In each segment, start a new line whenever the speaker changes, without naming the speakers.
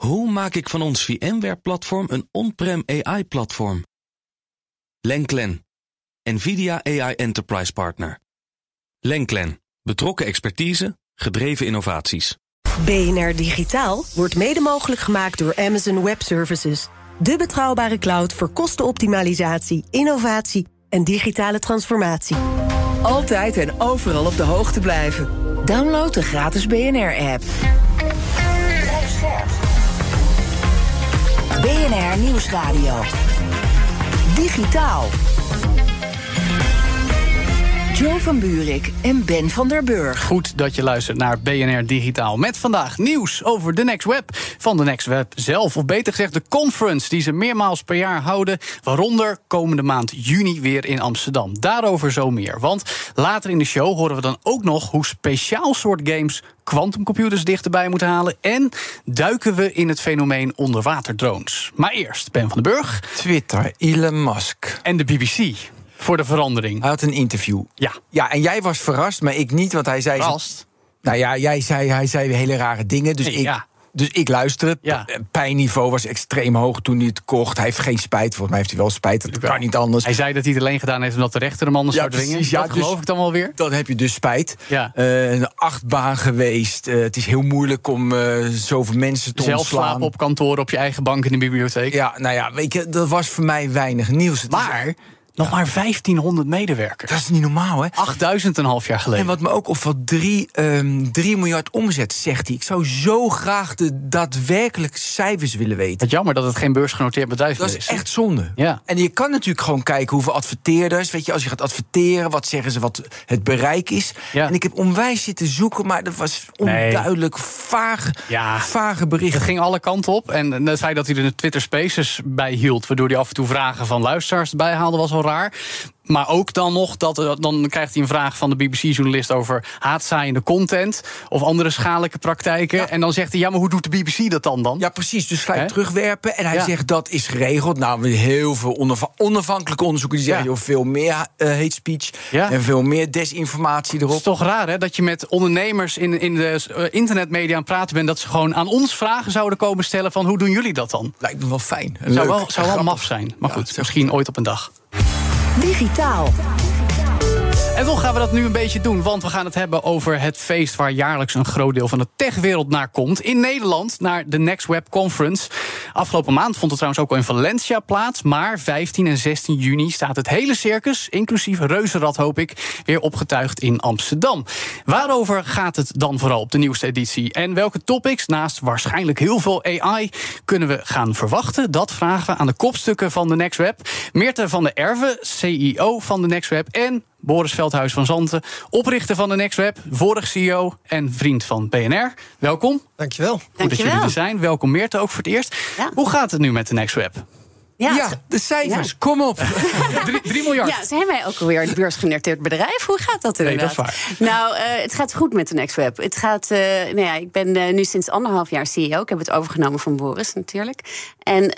Hoe maak ik van ons VMware-platform een on-prem AI-platform? Lenklen, NVIDIA AI Enterprise Partner. Lenklen, betrokken expertise, gedreven innovaties.
BNR Digitaal wordt mede mogelijk gemaakt door Amazon Web Services. De betrouwbare cloud voor kostenoptimalisatie, innovatie en digitale transformatie.
Altijd en overal op de hoogte blijven. Download de gratis BNR-app. BNR Nieuwsradio. Digitaal. Joe van Buurik en Ben van der Burg.
Goed dat je luistert naar BNR Digitaal. Met vandaag nieuws over de Next Web. Van de Next Web zelf, of beter gezegd de conference die ze meermaals per jaar houden. Waaronder komende maand juni weer in Amsterdam. Daarover zo meer. Want later in de show horen we dan ook nog hoe speciaal soort games quantumcomputers dichterbij moeten halen. En duiken we in het fenomeen onderwaterdrones. Maar eerst Ben van den Burg.
Twitter, Elon Musk.
En de BBC voor de verandering.
Hij had een interview.
Ja.
Ja, en jij was verrast, maar ik niet, want hij zei...
Verrast?
Nou ja, jij zei, hij zei hele rare dingen, dus
Nee,
ik...
ja.
Dus ik luisterde.
Ja.
P- Pijnniveau was extreem hoog toen hij het kocht. Hij heeft geen spijt. Volgens mij heeft hij wel spijt. Dat kan niet anders.
Hij zei dat hij het alleen gedaan heeft omdat de rechter hem anders
Ja,
zou dwingen.
precies, ja,
dat geloof
dus-
ik dan wel weer.
Dan heb je dus spijt.
Ja.
Eh, een achtbaan geweest. Eh, het is heel moeilijk om eh, zoveel mensen te
Zelf
ontslaan.
slapen op kantoor, op je eigen bank in de bibliotheek.
Ja, nou ja, weet je, dat was voor mij weinig nieuws. Het is-
Nog maar 1500 medewerkers.
dat is niet normaal, hè?
8000 een half jaar geleden.
En wat me ook opvalt, 3 miljard omzet, zegt hij. Ik zou zo graag de daadwerkelijk cijfers willen weten.
Het jammer dat het geen beursgenoteerd bedrijf
Dat
meer
is
is.
echt zonde.
Ja.
En je kan natuurlijk gewoon kijken hoeveel adverteerders. Weet je, als je gaat adverteren, wat zeggen ze wat het bereik is.
Ja.
En ik heb onwijs zitten zoeken, maar dat was
Nee.
onduidelijk, vage,
Ja.
vage
Het
berichten.
ging alle kanten op. En het feit dat hij er de Twitter Spaces bij hield... waardoor hij af en toe vragen van luisteraars erbij haalde... was al raar. Maar ook dan nog, dat, eh, dan krijgt hij een vraag van de BBC-journalist... over haatzaaiende content of andere schadelijke praktijken. En dan zegt hij, ja, maar hoe doet de BBC dat dan dan?
Ja, precies. Dus gelijk terugwerpen. En hij
Ja.
zegt dat is geregeld. Nou, heel veel onaf- onafhankelijke onderzoeken die zeggen...
Ja.
joh, veel meer eh, hate speech en veel meer desinformatie
Het is
erop.
toch raar hè, dat je met ondernemers in, in de eh, internetmedia aan het praten bent... dat ze gewoon aan ons vragen zouden komen stellen van... hoe doen jullie dat dan?
Lijkt me wel fijn.
Zou wel, zou wel maf zijn. Maar goed, misschien ooit op een dag.
Digitaal.
En toch gaan we dat nu een beetje doen, want we gaan het hebben over het feest waar jaarlijks een groot deel van de techwereld naar komt. In Nederland, naar de Next Web Conference. Afgelopen maand vond het trouwens ook al in Valencia plaats. Maar 15 en 16 juni staat het hele circus, inclusief Reuzenrad hoop ik, weer opgetuigd in Amsterdam. Waarover gaat het dan vooral op de nieuwste editie? En welke topics, naast waarschijnlijk heel veel AI, kunnen we gaan verwachten? Dat vragen we aan de kopstukken van de Next Web. Meerte van de Erve, CEO van de Next Web. En Boris Veldhuis van Zanten, oprichter van de NextWeb, vorig CEO en vriend van BNR. Welkom.
Dankjewel.
Goed dat jullie er zijn. Welkom Meerte ook voor het eerst.
Ja.
Hoe gaat het nu met de NextWeb?
Ja,
Ja, de cijfers, kom op.
3 miljard.
Ja, zijn wij ook alweer een beursgenoteerd bedrijf? Hoe gaat dat
Nee,
inderdaad?
dat is
Nou, eh, het gaat goed met de NextWeb. Het gaat, eh, nou ja, ik ben eh, nu sinds anderhalf jaar CEO. Ik heb het overgenomen van Boris natuurlijk. En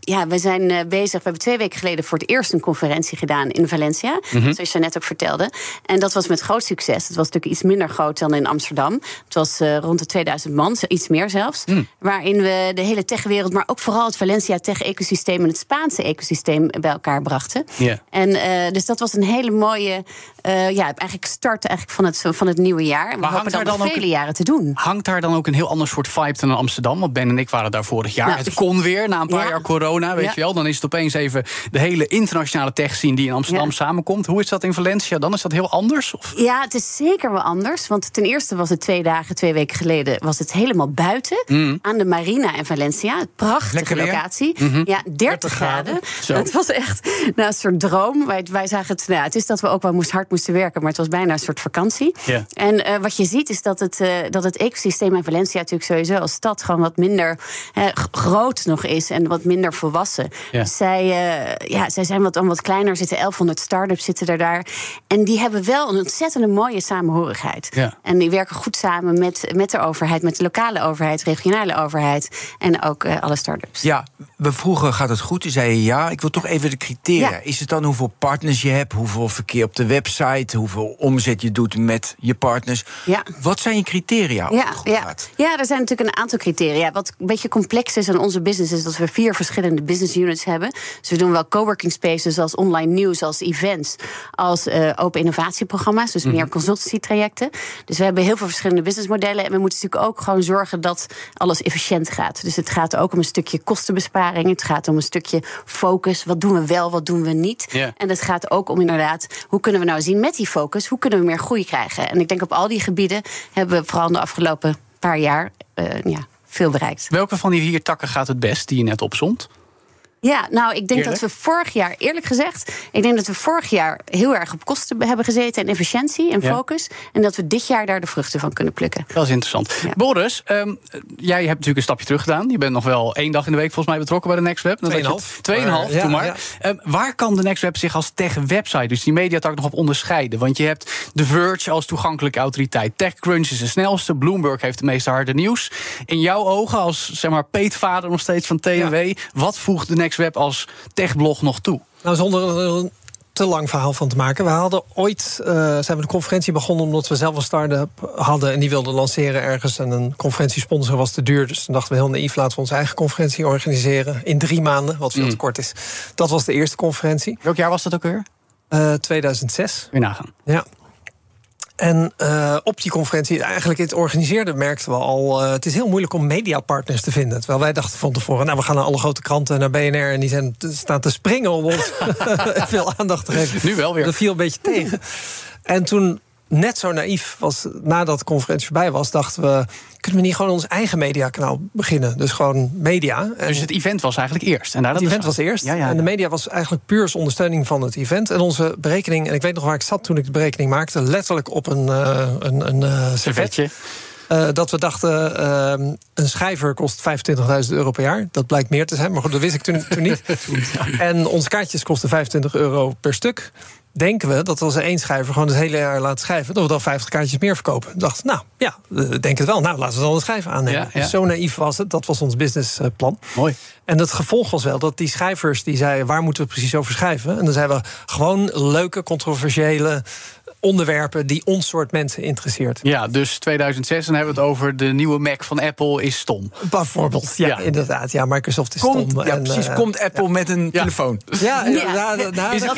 ja, we zijn bezig. We hebben twee weken geleden voor het eerst een conferentie gedaan in Valencia.
Mhm.
Zoals je net ook vertelde. En dat was met groot succes. Het was natuurlijk iets minder groot dan in Amsterdam. Het was rond de 2000 man, iets meer zelfs.
Mm.
Waarin we de hele techwereld, maar ook vooral het Valencia tech-ecosysteem het Spaanse ecosysteem bij elkaar brachten.
Ja.
En eh, dus dat was een hele mooie eh, ja, eigenlijk start eigenlijk van, het, van het nieuwe jaar. We
maar
hopen dan,
dan nog
vele jaren te doen.
Hangt daar dan ook een heel ander soort vibe dan in Amsterdam? Want Ben en ik waren daar vorig jaar.
Nou,
het kon weer na een paar jaar corona, weet je wel. Dan is het opeens even de hele internationale tech scene die in Amsterdam samenkomt. Hoe is dat in Valencia? Dan is dat heel anders? Of?
Ja, het is zeker wel anders. Want ten eerste was het twee dagen, twee weken geleden, was het helemaal buiten. Mm. Aan de marina in Valencia. Prachtige locatie. Mhm. Ja, 13 30 graden.
Zo.
Het was echt nou, een soort droom. Wij, wij zagen het... Nou, het is dat we ook wel moest, hard moesten werken... maar het was bijna een soort vakantie.
Ja.
En eh, wat je ziet is dat het, eh, dat het ecosysteem in Valencia... natuurlijk sowieso als stad gewoon wat minder groot nog is... en wat minder volwassen.
Ja.
Zij, eh, ja, zij zijn wat, dan wat kleiner. Er zitten 1100 start-ups zitten er daar. En die hebben wel een ontzettende mooie samenhorigheid.
Ja.
En die werken goed samen met, met de overheid, met de lokale overheid, regionale overheid en ook alle start-ups.
Ja, we vroegen gaat het goed? Toen zei je ja, ik wil toch even de criteria.
Ja.
Is het dan hoeveel partners je hebt, hoeveel verkeer op de website, hoeveel omzet je doet met je partners?
Ja.
Wat zijn je criteria?
Ja,
goed
ja. ja, er zijn natuurlijk een aantal criteria. Wat een beetje complex is aan onze business is dat we vier verschillende business units hebben. Dus we doen wel coworking spaces als online nieuws, als events, als eh, open innovatieprogramma's, dus meer consultancy trajecten. Dus we hebben heel veel verschillende businessmodellen en we moeten natuurlijk ook gewoon zorgen dat alles efficiënt gaat. Dus het gaat ook om een stukje kostenbesparing, het gaat om een stukje focus. Wat doen we wel, wat doen we niet? En het gaat ook om inderdaad, hoe kunnen we nou zien met die focus, hoe kunnen we meer groei krijgen? En ik denk op al die gebieden hebben we vooral de afgelopen paar jaar eh, ja, veel bereikt.
Welke van die vier takken gaat het best die je net opzond?
Ja, nou, ik denk
Eerlijk?
dat we vorig jaar, eerlijk gezegd, ik denk dat we vorig jaar heel erg op kosten hebben gezeten en efficiëntie en
Ja.
focus. En dat we dit jaar daar de vruchten van kunnen plukken.
Dat is interessant.
Ja.
Boris, ehm, jij hebt natuurlijk een stapje terug gedaan. Je bent nog wel één dag in de week volgens mij betrokken bij de NextWeb. Dan
Tweeënhalf.
Tweeënhalf, doe maar.
ja.
Ehm, waar kan de NextWeb zich als tech-website, dus die mediatak, nog op onderscheiden? Want je hebt The Verge als toegankelijke autoriteit. TechCrunch is de snelste. Bloomberg heeft de meeste harde nieuws. In jouw ogen, als zeg maar peetvader nog steeds van TNW... wat voegt de NextWeb als techblog nog toe?
Nou, zonder er een te lang verhaal van te maken. We hadden ooit eh, zijn we de conferentie begonnen omdat we zelf een start-up hadden en die wilden lanceren ergens. En een conferentiesponsor was te duur. Dus toen dachten we heel naïef, laten we onze eigen conferentie organiseren in drie maanden, wat veel
Mm.
te kort is. Dat was de eerste conferentie,
Welk jaar was dat ook weer?
eh 2006.
Weer nagaan.
Ja. En eh, op die conferentie, eigenlijk in het organiseerde, merkten we al... eh, het is heel moeilijk om mediapartners te vinden. Terwijl wij dachten van tevoren, nou, we gaan naar alle grote kranten... naar BNR en die zijn, staan te springen om ons veel aandacht te geven.
Nu wel weer.
Dat viel een beetje tegen. En toen, net zo naïef was, nadat de conferentie voorbij was... dachten we, kunnen we niet gewoon ons eigen mediakanaal beginnen? Dus gewoon media. En
Dus het event was eigenlijk eerst. En daar
het event was eerst.
Ja, ja,
En de media was eigenlijk puur ondersteuning van het event. En onze berekening, en ik weet nog waar ik zat toen ik de berekening maakte, letterlijk op een, eh, een, een eh, servet.
Servetje.
Eh, dat we dachten, een schrijver kost 25.000 euro per jaar. Dat blijkt meer te zijn, maar goed, dat wist ik toen, toen niet. En onze kaartjes kosten 25 euro per stuk. Denken we dat als één schrijver gewoon het hele jaar laat schrijven... dat we dan 50 kaartjes meer verkopen. We dachten, nou ja, we denken het wel. Nou, laten we dan een schrijver aannemen.
Ja, ja.
Dus zo naïef was het. Dat was ons businessplan.
Mooi.
En het gevolg was wel dat die schrijvers die zeiden... waar moeten we precies over schrijven? En dan zeiden we gewoon leuke, controversiële onderwerpen... die ons soort mensen interesseert.
Ja, dus 2006, dan hebben we het over de nieuwe Mac van Apple is stom.
Bijvoorbeeld, ja,
Ja.
inderdaad. Ja, Microsoft is
Komt,
stom.
ja,
en,
precies.
eh,
Komt Apple met een telefoon?
Ja,
Is er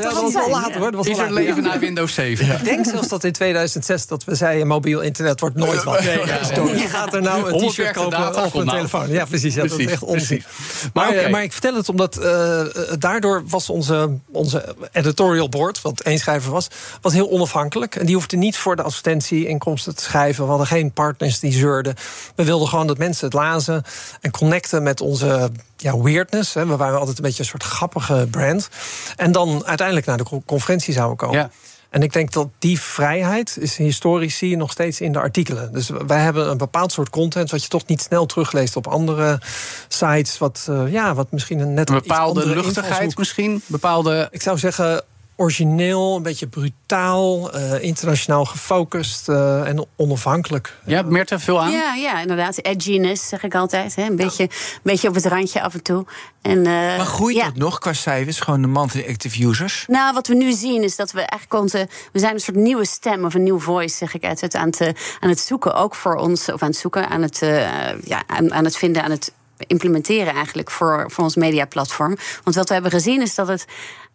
dat, was
wel
laat hoor. Dat was
Is er leven na Windows 7?
Ik denk zelfs dat in 2006 dat we zeiden mobiel internet wordt nooit wat. Wie gaat er nou een t-shirt kopen op een
nou.
telefoon? Ja, precies. Dat is
Precies,
echt onzin. Maar, ik vertel het omdat eh, eh, daardoor was onze, onze editorial board, wat één schrijver was, was heel onafhankelijk. En die hoefde niet voor de advertentieinkomsten te schrijven. We hadden geen partners die zeurden. We wilden gewoon dat mensen het lazen en connecten met onze ja, weirdness. Hè. We waren altijd een beetje een soort grappige brand. En dan uiteindelijk naar de co- conferentie zouden komen.
Ja.
En ik denk dat die vrijheid is historisch zie je nog steeds in de artikelen. Dus wij hebben een bepaald soort content wat je toch niet snel terugleest op andere sites. Wat, eh, ja, wat misschien een net
Een bepaalde luchtigheid misschien? Bepaalde...
Ik zou zeggen origineel, een beetje brutaal, eh, internationaal gefocust eh, en onafhankelijk.
Ja, Meerte, veel aan?
Ja, ja, inderdaad. Edginess, zeg ik altijd. Hè. Een, beetje, een beetje op het randje af en toe. En, eh,
Maar groeit
ja.
dat nog qua cijfers? Gewoon de monthly active users?
Nou, wat we nu zien is dat we eigenlijk onze. We zijn een soort nieuwe stem of een nieuw voice, zeg ik uit. Aan het, aan het zoeken, ook voor ons. Of aan het zoeken, aan het, eh, ja, aan, aan het vinden, aan het implementeren eigenlijk voor, voor ons mediaplatform. Want wat we hebben gezien is dat het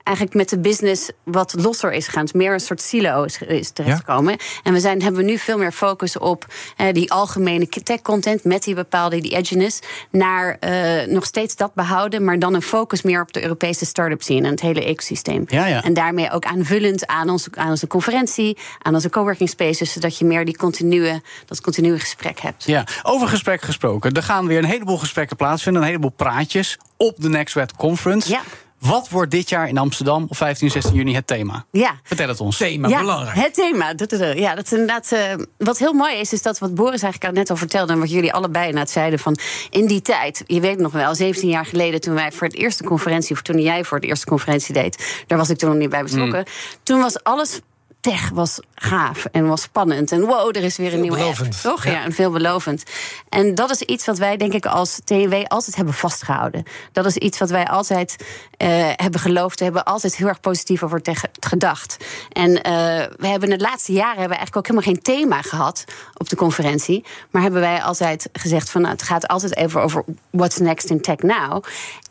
eigenlijk met de business wat losser is gegaan. Het meer een soort silo is, is terechtgekomen. En we zijn, hebben nu veel meer focus op eh, die algemene tech-content... met die bepaalde die edginess... naar eh, nog steeds dat behouden... maar dan een focus meer op de Europese start-up scene... en het hele ecosysteem.
Ja, ja.
En daarmee ook aanvullend aan onze, aan onze conferentie... aan onze coworking spaces... zodat je meer die continue, dat continue gesprek hebt.
Ja, over gesprek gesproken. Er gaan weer een heleboel gesprekken plaatsvinden, een heleboel praatjes op de Next Web Conference.
Ja.
Wat wordt dit jaar in Amsterdam op 15 en 16 juni het thema?
Ja.
Vertel het ons.
Thema,
ja,
belangrijk.
Het thema. dat is er. Ja, dat is inderdaad. eh, wat heel mooi is, is dat wat Boris eigenlijk al net al vertelde. en wat jullie allebei net zeiden. van in die tijd. Je weet nog wel, 17 jaar geleden. toen wij voor het eerste conferentie. of toen jij voor het eerste conferentie deed. daar was ik toen nog niet bij betrokken. Toen was alles tech was gaaf en was spannend. En wow, er is weer een nieuwe
Veelbelovend,
app. Toch?
ja.
Ja. en veelbelovend. En dat is iets wat wij, denk ik, als TNW altijd hebben vastgehouden. Dat is iets wat wij altijd eh, hebben geloofd. Hebben altijd heel erg positief over tech gedacht. En eh, we hebben de laatste jaren hebben we eigenlijk ook helemaal geen thema gehad op de conferentie. Maar hebben wij altijd gezegd van nou, het gaat altijd even over what's next in tech now.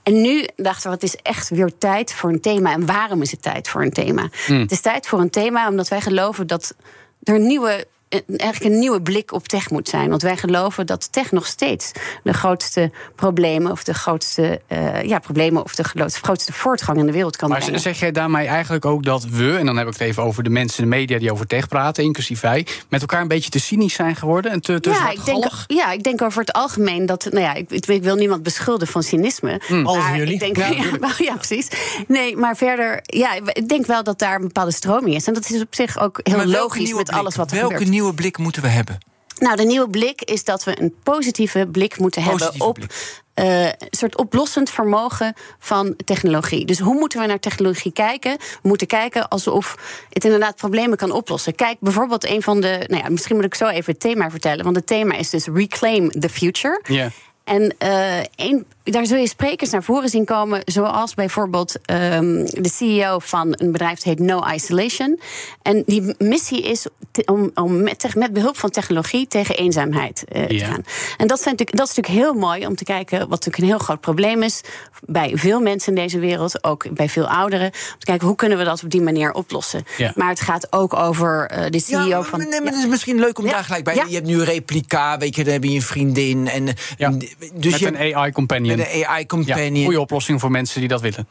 En nu dachten we, het is echt weer tijd voor een thema. En waarom is het tijd voor een thema? Het is tijd voor een thema omdat wij geloven dat er nieuwe eigenlijk een nieuwe blik op tech moet zijn. Want wij geloven dat tech nog steeds de grootste problemen of de grootste, eh, ja, problemen of de grootste, voortgang in de wereld kan
Maar
brengen.
zeg jij daarmee eigenlijk ook dat we, en dan heb ik het even over de mensen in de media die over tech praten, inclusief wij, met elkaar een beetje te cynisch zijn geworden en te, te
ja, ik denk, ja, ik denk over het algemeen dat. Nou ja, ik, ik wil niemand beschuldigen van cynisme.
Behalve
maar
jullie.
Ik denk,
Ja,
ja, ja, precies. Nee, maar verder. Ja, ik denk wel dat daar een bepaalde stroming is. En dat is op zich ook heel
Maar
logisch met
blik?
alles wat er
Welke
gebeurt.
Nieuwe blik moeten we hebben?
Nou, de nieuwe blik is dat we een positieve blik moeten
Positieve
hebben op.
blik.
eh, een soort oplossend vermogen van technologie. Dus hoe moeten we naar technologie kijken? We moeten kijken alsof het inderdaad problemen kan oplossen. Kijk, bijvoorbeeld een van de. Nou ja, misschien moet ik zo even het thema vertellen. Want het thema is dus Reclaim the Future.
Ja.
En eh, een, daar zul je sprekers naar voren zien komen, zoals bijvoorbeeld ehm, de CEO van een bedrijf dat heet No Isolation. En die missie is te- om, om met, met behulp van technologie tegen eenzaamheid eh, te gaan. En dat, zijn natuurlijk, dat is natuurlijk heel mooi om te kijken, wat natuurlijk een heel groot probleem is bij veel mensen in deze wereld, ook bij veel ouderen. Om te kijken hoe kunnen we dat op die manier oplossen.
Ja.
Maar het gaat ook over eh, de CEO
Ja, maar,
van.
nee, maar
Ja.
het is misschien leuk om
Ja.
daar gelijk bij.
Ja.
Je hebt nu een replica, weet je, dan heb je een vriendin. En,
Ja.
dus
met
je
een AI-companion.
Een AI
Ja,
companion.
goede oplossing voor mensen die dat willen.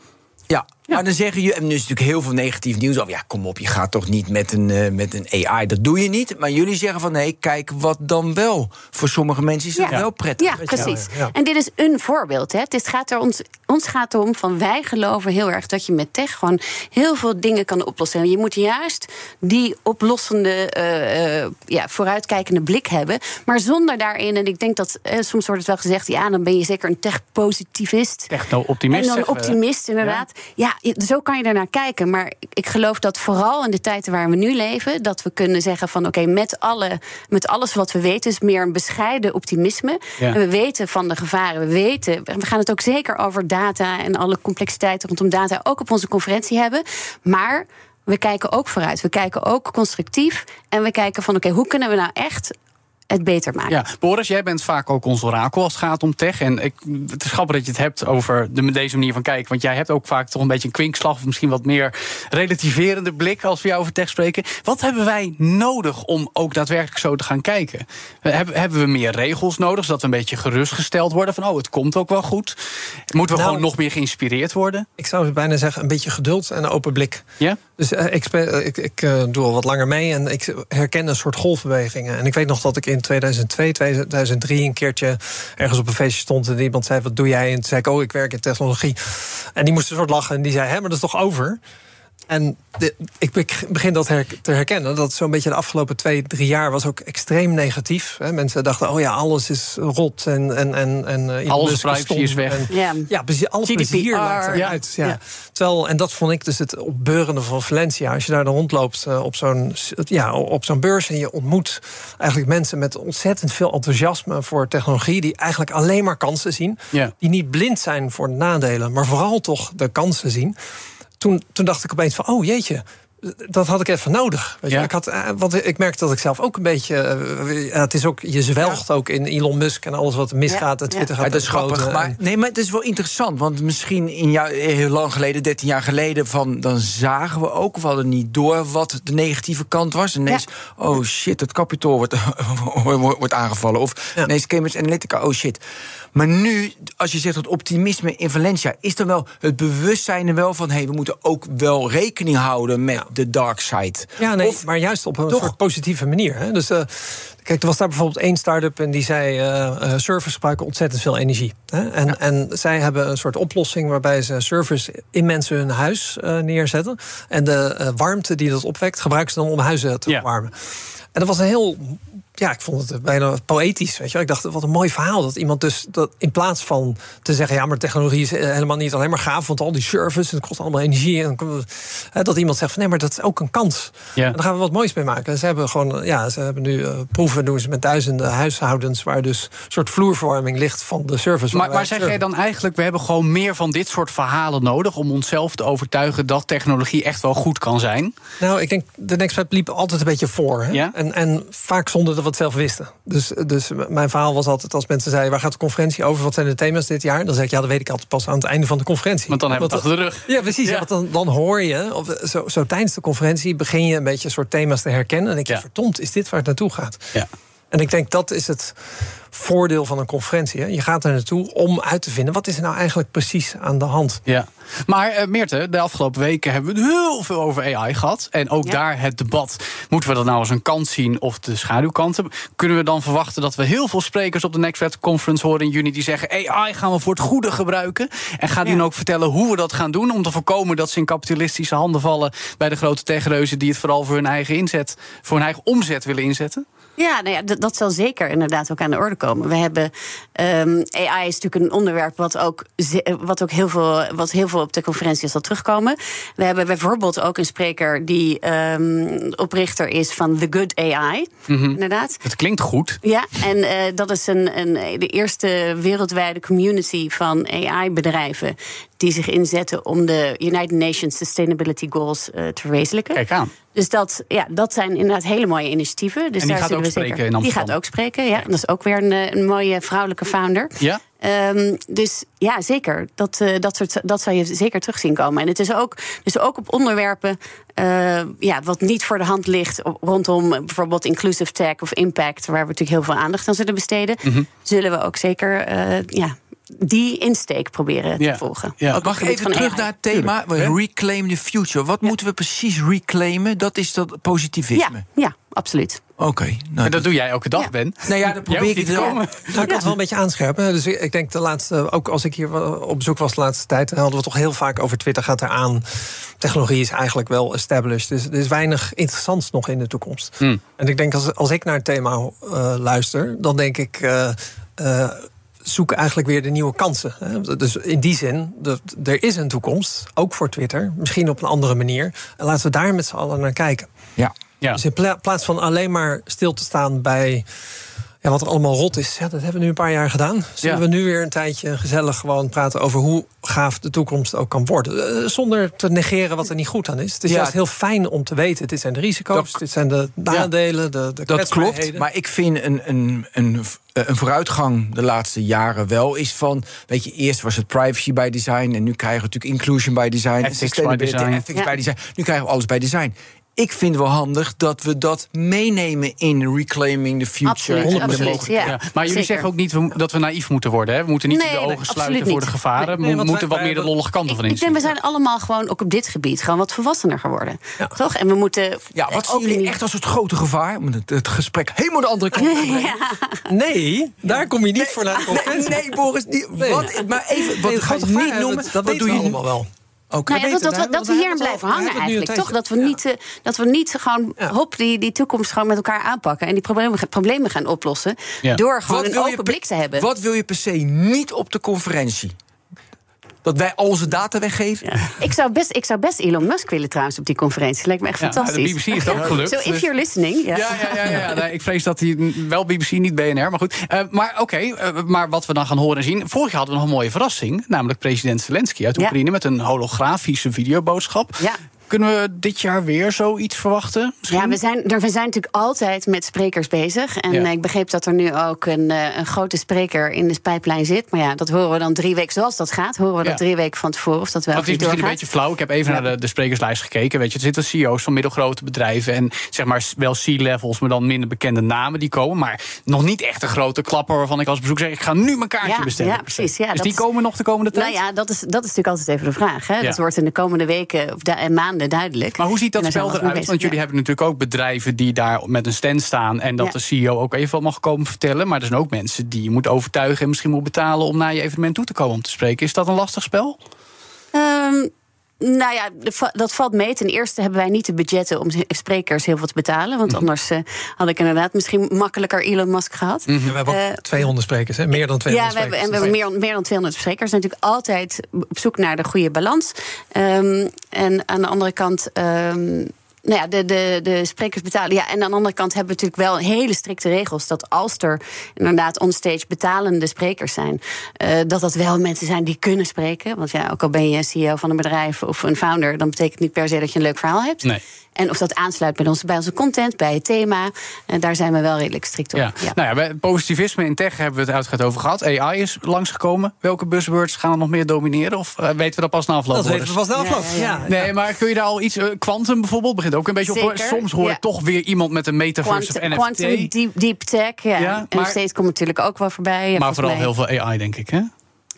Ja, maar dan zeggen je, en er is natuurlijk heel veel negatief nieuws over. Ja, kom op, je gaat toch niet met een, eh, met een AI, dat doe je niet. Maar jullie zeggen van nee, kijk wat dan wel. Voor sommige mensen is het
Ja.
wel prettig.
Ja, precies.
ja, ja.
En dit is een voorbeeld. Hè. Het gaat er ons, ons gaat erom van wij geloven heel erg dat je met tech gewoon heel veel dingen kan oplossen. En je moet juist die oplossende, eh, eh, ja, vooruitkijkende blik hebben. Maar zonder daarin, en ik denk dat soms wordt het wel gezegd, ja, dan ben je zeker een tech-positivist.
Techno-optimist.
En dan optimist, inderdaad. Ja. Zo kan je ernaar kijken. Maar ik- geloof dat vooral in de tijden waar we nu leven, dat we kunnen zeggen van oké, met, alle, met alles wat we weten, is meer een bescheiden optimisme.
Ja.
En we weten van de gevaren. We weten, we gaan het ook zeker over data en alle complexiteiten rondom data ook op onze conferentie hebben. Maar we kijken ook vooruit. We kijken ook constructief. En we kijken van oké, hoe kunnen we nou echt het beter maken?
Ja, Boris, jij bent vaak ook ons orakel als het gaat om tech. En ik, het is grappig dat je het hebt over de, deze manier van kijken. Want jij hebt ook vaak toch een beetje een kwinkslag... of misschien wat meer relativerende blik als we jou over tech spreken. Wat hebben wij nodig om ook daadwerkelijk zo te gaan kijken? Eh, Hebben, hebben we meer regels nodig, zodat we een beetje gerustgesteld worden... van oh, het komt ook wel goed? Moeten we
Nou-
gewoon nog meer geïnspireerd worden?
Ik zou bijna zeggen, een beetje geduld en een open blik.
Ja?
Dus eh, eh, ik, ik eh, doe al wat langer mee en ik herken een soort golfbewegingen. En ik weet nog dat ik in 2002, 2003 een keertje ergens op een feestje stond en iemand zei: Wat doe jij? En toen zei ik: Oh, ik werk in technologie. En die moest een soort lachen en die zei: Hé, maar dat is toch over? En de- ik be- begin dat her- te herkennen. Dat zo'n beetje de afgelopen twee, drie jaar was ook extreem negatief. Hè. Mensen dachten, oh ja, alles is rot. En, en, en, en eh,
Alles privacy is weg.
En-
Ja.
ja, precies, alles plezier lijkt eruit. Ja.
Ja.
Terwijl, en dat vond ik dus het opbeurende van Valencia. Als je daar dan rondloopt eh, op zo'n ja, op zo'n beurs... en je ontmoet eigenlijk mensen met ontzettend veel enthousiasme... voor technologie, die eigenlijk alleen maar kansen zien. Die niet blind zijn voor de nadelen, maar vooral toch de kansen zien. Toen, toen dacht ik opeens van, oh jeetje... Dat had ik even nodig. Weet je?
Ja.
Ik, had, eh, want ik merk dat ik zelf ook een beetje. eh, het is ook, je zwelgt ook in Elon Musk en alles wat er misgaat.
Ja,
En Twitter
ja.
gaat
Ja, dat is grappig. Maar, nee, maar het is wel interessant. Want misschien in jou, heel lang geleden, 13 jaar geleden, van, dan zagen we ook, we hadden niet door wat de negatieve kant was. En ineens, oh shit, het kapitool wordt, wordt aangevallen. Of
Ja.
ineens Cambridge Analytica, oh shit. Maar nu, als je zegt dat optimisme in Valencia, is dan wel het bewustzijn er wel van: hé, hey, we moeten ook wel rekening houden met de dark side.
Ja, nee,
Of-
maar juist op een
toch?
soort positieve manier. Hè? Dus eh, kijk, er was daar bijvoorbeeld één start-up en die zei: eh eh, servers gebruiken ontzettend veel energie. Hè? En, en zij hebben een soort oplossing waarbij ze servers in mensen hun huis eh, neerzetten. En de warmte die dat opwekt, gebruiken ze dan om huizen te
Ja.
verwarmen. En dat was een heel ja, ik vond het bijna poëtisch. Weet je. Ik dacht, wat een mooi verhaal. Dat iemand dus dat in plaats van te zeggen, ja, maar technologie is eh, helemaal niet alleen maar gaaf, want al die service, het kost allemaal energie. En, dat iemand zegt van nee, maar dat is ook een kans. Ja. En daar gaan we wat moois mee maken. Ze hebben gewoon, ja, ze hebben nu uh, proeven doen ze met duizenden huishoudens waar dus een soort vloervorming ligt van de service.
Maar, maar zeg jij dan eigenlijk, we hebben gewoon meer van dit soort verhalen nodig om onszelf te overtuigen dat technologie echt wel goed kan zijn?
Nou, ik denk, de Nextweb liep altijd een beetje voor. Hè? Ja? En, en vaak zonder dat we het zelf wisten. Dus, dus mijn verhaal was altijd als mensen zeiden: waar gaat de conferentie over? Wat zijn de thema's dit jaar? Dan zeg ik ja, dat weet ik altijd pas aan het einde van de conferentie.
Want dan hebben we het achter de rug.
Ja, precies. Want dan, dan hoor je, of zo, zo tijdens de conferentie begin je een beetje een soort thema's te herkennen. En denk je, ja. verdomd, is dit waar het naartoe gaat? Ja. En ik denk dat is het voordeel van een conferentie. Hè? Je gaat er naartoe om uit te vinden wat is er nou eigenlijk precies aan de hand.
Ja. Maar uh, Meerte, de afgelopen weken hebben we heel veel over AI gehad. En ook daar het debat: moeten we dat nou als een kant zien of de schaduwkanten? Kunnen we dan verwachten dat we heel veel sprekers op de Next Conference horen in juni die zeggen: AI gaan we voor het goede gebruiken? En gaan die dan ook vertellen hoe we dat gaan doen om te voorkomen dat ze in kapitalistische handen vallen bij de grote techreuzen die het vooral voor hun eigen inzet, voor hun eigen omzet willen inzetten?
Ja, nou ja, dat, zal zeker inderdaad ook aan de orde komen. We hebben um, AI is natuurlijk een onderwerp wat ook, wat ook heel, veel, wat heel veel op de conferentie zal terugkomen. We hebben bijvoorbeeld ook een spreker die um, oprichter is van The Good AI. Mm -hmm. Inderdaad.
Het klinkt goed.
Ja, en uh, dat is een, een, de eerste wereldwijde community van AI-bedrijven die zich inzetten om de United Nations Sustainability Goals uh, te verwezenlijken.
Kijk aan.
Dus dat, ja, dat zijn inderdaad hele mooie initiatieven. Dus
en die daar gaat ook spreken zeker, in Amsterdam.
Die gaat ook spreken, ja. Dat is ook weer een, eh, een mooie vrouwelijke founder.
Ja.
Um, dus ja, zeker. Dat, uh, dat, soort, dat zou je zeker terug zien komen. En het is ook, dus ook op onderwerpen uh, ja, wat niet voor de hand ligt... rondom bijvoorbeeld inclusive tech of impact... waar we natuurlijk heel veel aandacht aan zullen besteden... Mm -hmm. zullen we ook zeker uh, ja, die insteek proberen te volgen.
Ja. Mag ik even terug naar het thema Reclaim the Future. Wat moeten we precies reclaimen? Dat is dat positivisme.
Ja, ja absoluut.
Oké. nou,
en dat doe jij elke dag,
ja.
Ben.
Nou ja, dat probeer ik te komen. Nou,
ik kan het wel een beetje aanscherpen. Dus ik denk de laatste, ook als ik hier op bezoek was de laatste tijd, dan hadden we toch heel vaak over Twitter gaat eraan. Technologie is eigenlijk wel established. Dus er is weinig interessants nog in de toekomst. Hmm. En ik denk als, als ik naar het thema uh, luister, dan denk ik. Uh, uh, zoeken eigenlijk weer de nieuwe kansen. Dus in die zin, er is een toekomst, ook voor Twitter, misschien op een andere manier. En laten we daar met z'n allen naar kijken.
Ja.
Ja. Dus in plaats van alleen maar stil te staan bij ja, wat er allemaal rot is, ja, dat hebben we nu een paar jaar gedaan. Zullen we nu weer een tijdje gezellig gewoon praten over hoe gaaf de toekomst ook kan worden. Eh, zonder te negeren wat er niet goed aan is. Het is juist heel fijn om te weten: dit zijn de risico's, dit zijn de nadelen, de, de
Dat klopt, maar ik vind een, een, een, een vooruitgang de laatste jaren wel is van. Weet je, eerst was het privacy by design en nu krijgen we natuurlijk inclusion by design,
ethics by design.
Ethics by design. Nu krijgen we alles bij design ik vind wel handig dat we dat meenemen in Reclaiming the Future.
Absoluut, absoluut ja.
Maar jullie zeggen ook niet dat we naïef moeten worden. Hè? We moeten niet de ogen sluiten voor de gevaren. we moeten wat meer de lollige kanten van inzien.
Ik denk, we zijn allemaal gewoon ook op dit gebied gewoon wat volwassener geworden. Ja. Toch? En we moeten.
Ja, wat zien jullie echt als het grote gevaar? Om het, het gesprek helemaal de andere kant te
Nee, daar kom je niet voor naar de conferentie.
Nee, nee Boris, niet, wat, maar even, wat ga je niet noemen?
Dat, dat doe je allemaal wel.
Okay. Nou ja, dat, dat, dat, we hier blijven hangen eigenlijk, toch? Dat we, niet, uh, dat we niet gewoon, hop, die, die toekomst gewoon met elkaar aanpakken... en die problemen, problemen gaan oplossen door gewoon een open blik te hebben.
Wat wil je per se niet op de conferentie? Dat wij al onze data weggeven? Ja.
Ik, zou best, ik zou best Elon Musk willen trouwens op die conferentie. Lijkt me echt fantastisch.
De BBC is ook gelukt.
So if you're listening.
Ja, ja, ja. ja, ja. Nee, ik vrees dat hij wel BBC, niet BNR. Maar goed. Uh, maar oké, okay, uh, maar wat we dan gaan horen en zien. Vorig jaar hadden we nog een mooie verrassing. Namelijk president Zelensky uit Oekraïne met een holografische videoboodschap. Kunnen we dit jaar weer zoiets verwachten?
Misschien? Ja, we zijn, we zijn natuurlijk altijd met sprekers bezig. En ik begreep dat er nu ook een, een grote spreker in de pijplijn zit. Maar ja, dat horen we dan drie weken zoals dat gaat. Horen we dat drie weken van tevoren. Of dat wel
het is misschien een beetje flauw. Ik heb even naar de, de, sprekerslijst gekeken. Weet je, er zitten CEO's van middelgrote bedrijven. En zeg maar wel C-levels, maar dan minder bekende namen die komen. Maar nog niet echt een grote klapper waarvan ik als bezoek zeg: ik ga nu mijn kaartje bestellen.
Ja, precies. Ja,
dus die komen nog de komende tijd?
Nou ja, dat is, dat is natuurlijk altijd even de vraag. Hè? Dat wordt in de komende weken of en maanden duidelijk.
Maar hoe ziet dat spel eruit? Want jullie hebben natuurlijk ook bedrijven die daar met een stand staan en dat de CEO ook even wat mag komen vertellen. Maar er zijn ook mensen die je moet overtuigen en misschien moet betalen om naar je evenement toe te komen om te spreken. Is dat een lastig spel?
Um, Nou ja, dat valt mee. Ten eerste hebben wij niet de budgetten om sprekers heel veel te betalen. Want mhm. anders uh, had ik inderdaad misschien makkelijker Elon Musk gehad.
Mm we hebben ook 200 eh, sprekers, hè? meer dan 200
ja, we hebben, en we hebben meer, meer dan 200 sprekers. Natuurlijk altijd op zoek naar de goede balans. Um, en aan de andere kant. Um, nou ja, de, de, de sprekers betalen. Ja, en aan de andere kant hebben we natuurlijk wel hele strikte regels. Dat als er inderdaad onstage betalende sprekers zijn, uh, dat dat wel mensen zijn die kunnen spreken. Want ja, ook al ben je CEO van een bedrijf of een founder, dan betekent niet per se dat je een leuk verhaal hebt. Nee. En of dat aansluit bij onze, bij onze content, bij het thema. En daar zijn we wel redelijk strikt op.
Ja. Nou ja, bij positivisme in tech hebben we het uitgebreid over gehad. AI is langsgekomen. Welke buzzwords gaan er nog meer domineren? Of uh, weten we dat pas na afloop?
Dat weten we pas na afloop. Ja,
Nee, maar kun je daar al iets... Quantum uh, bijvoorbeeld begint ook een beetje Zeker. op... Soms hoor je toch weer iemand met een metaverse
Quantum,
of NFT.
Quantum, deep, deep tech, ja. ja en maar, steeds komt natuurlijk ook wel voorbij.
Maar vooral heel veel AI, denk ik, hè?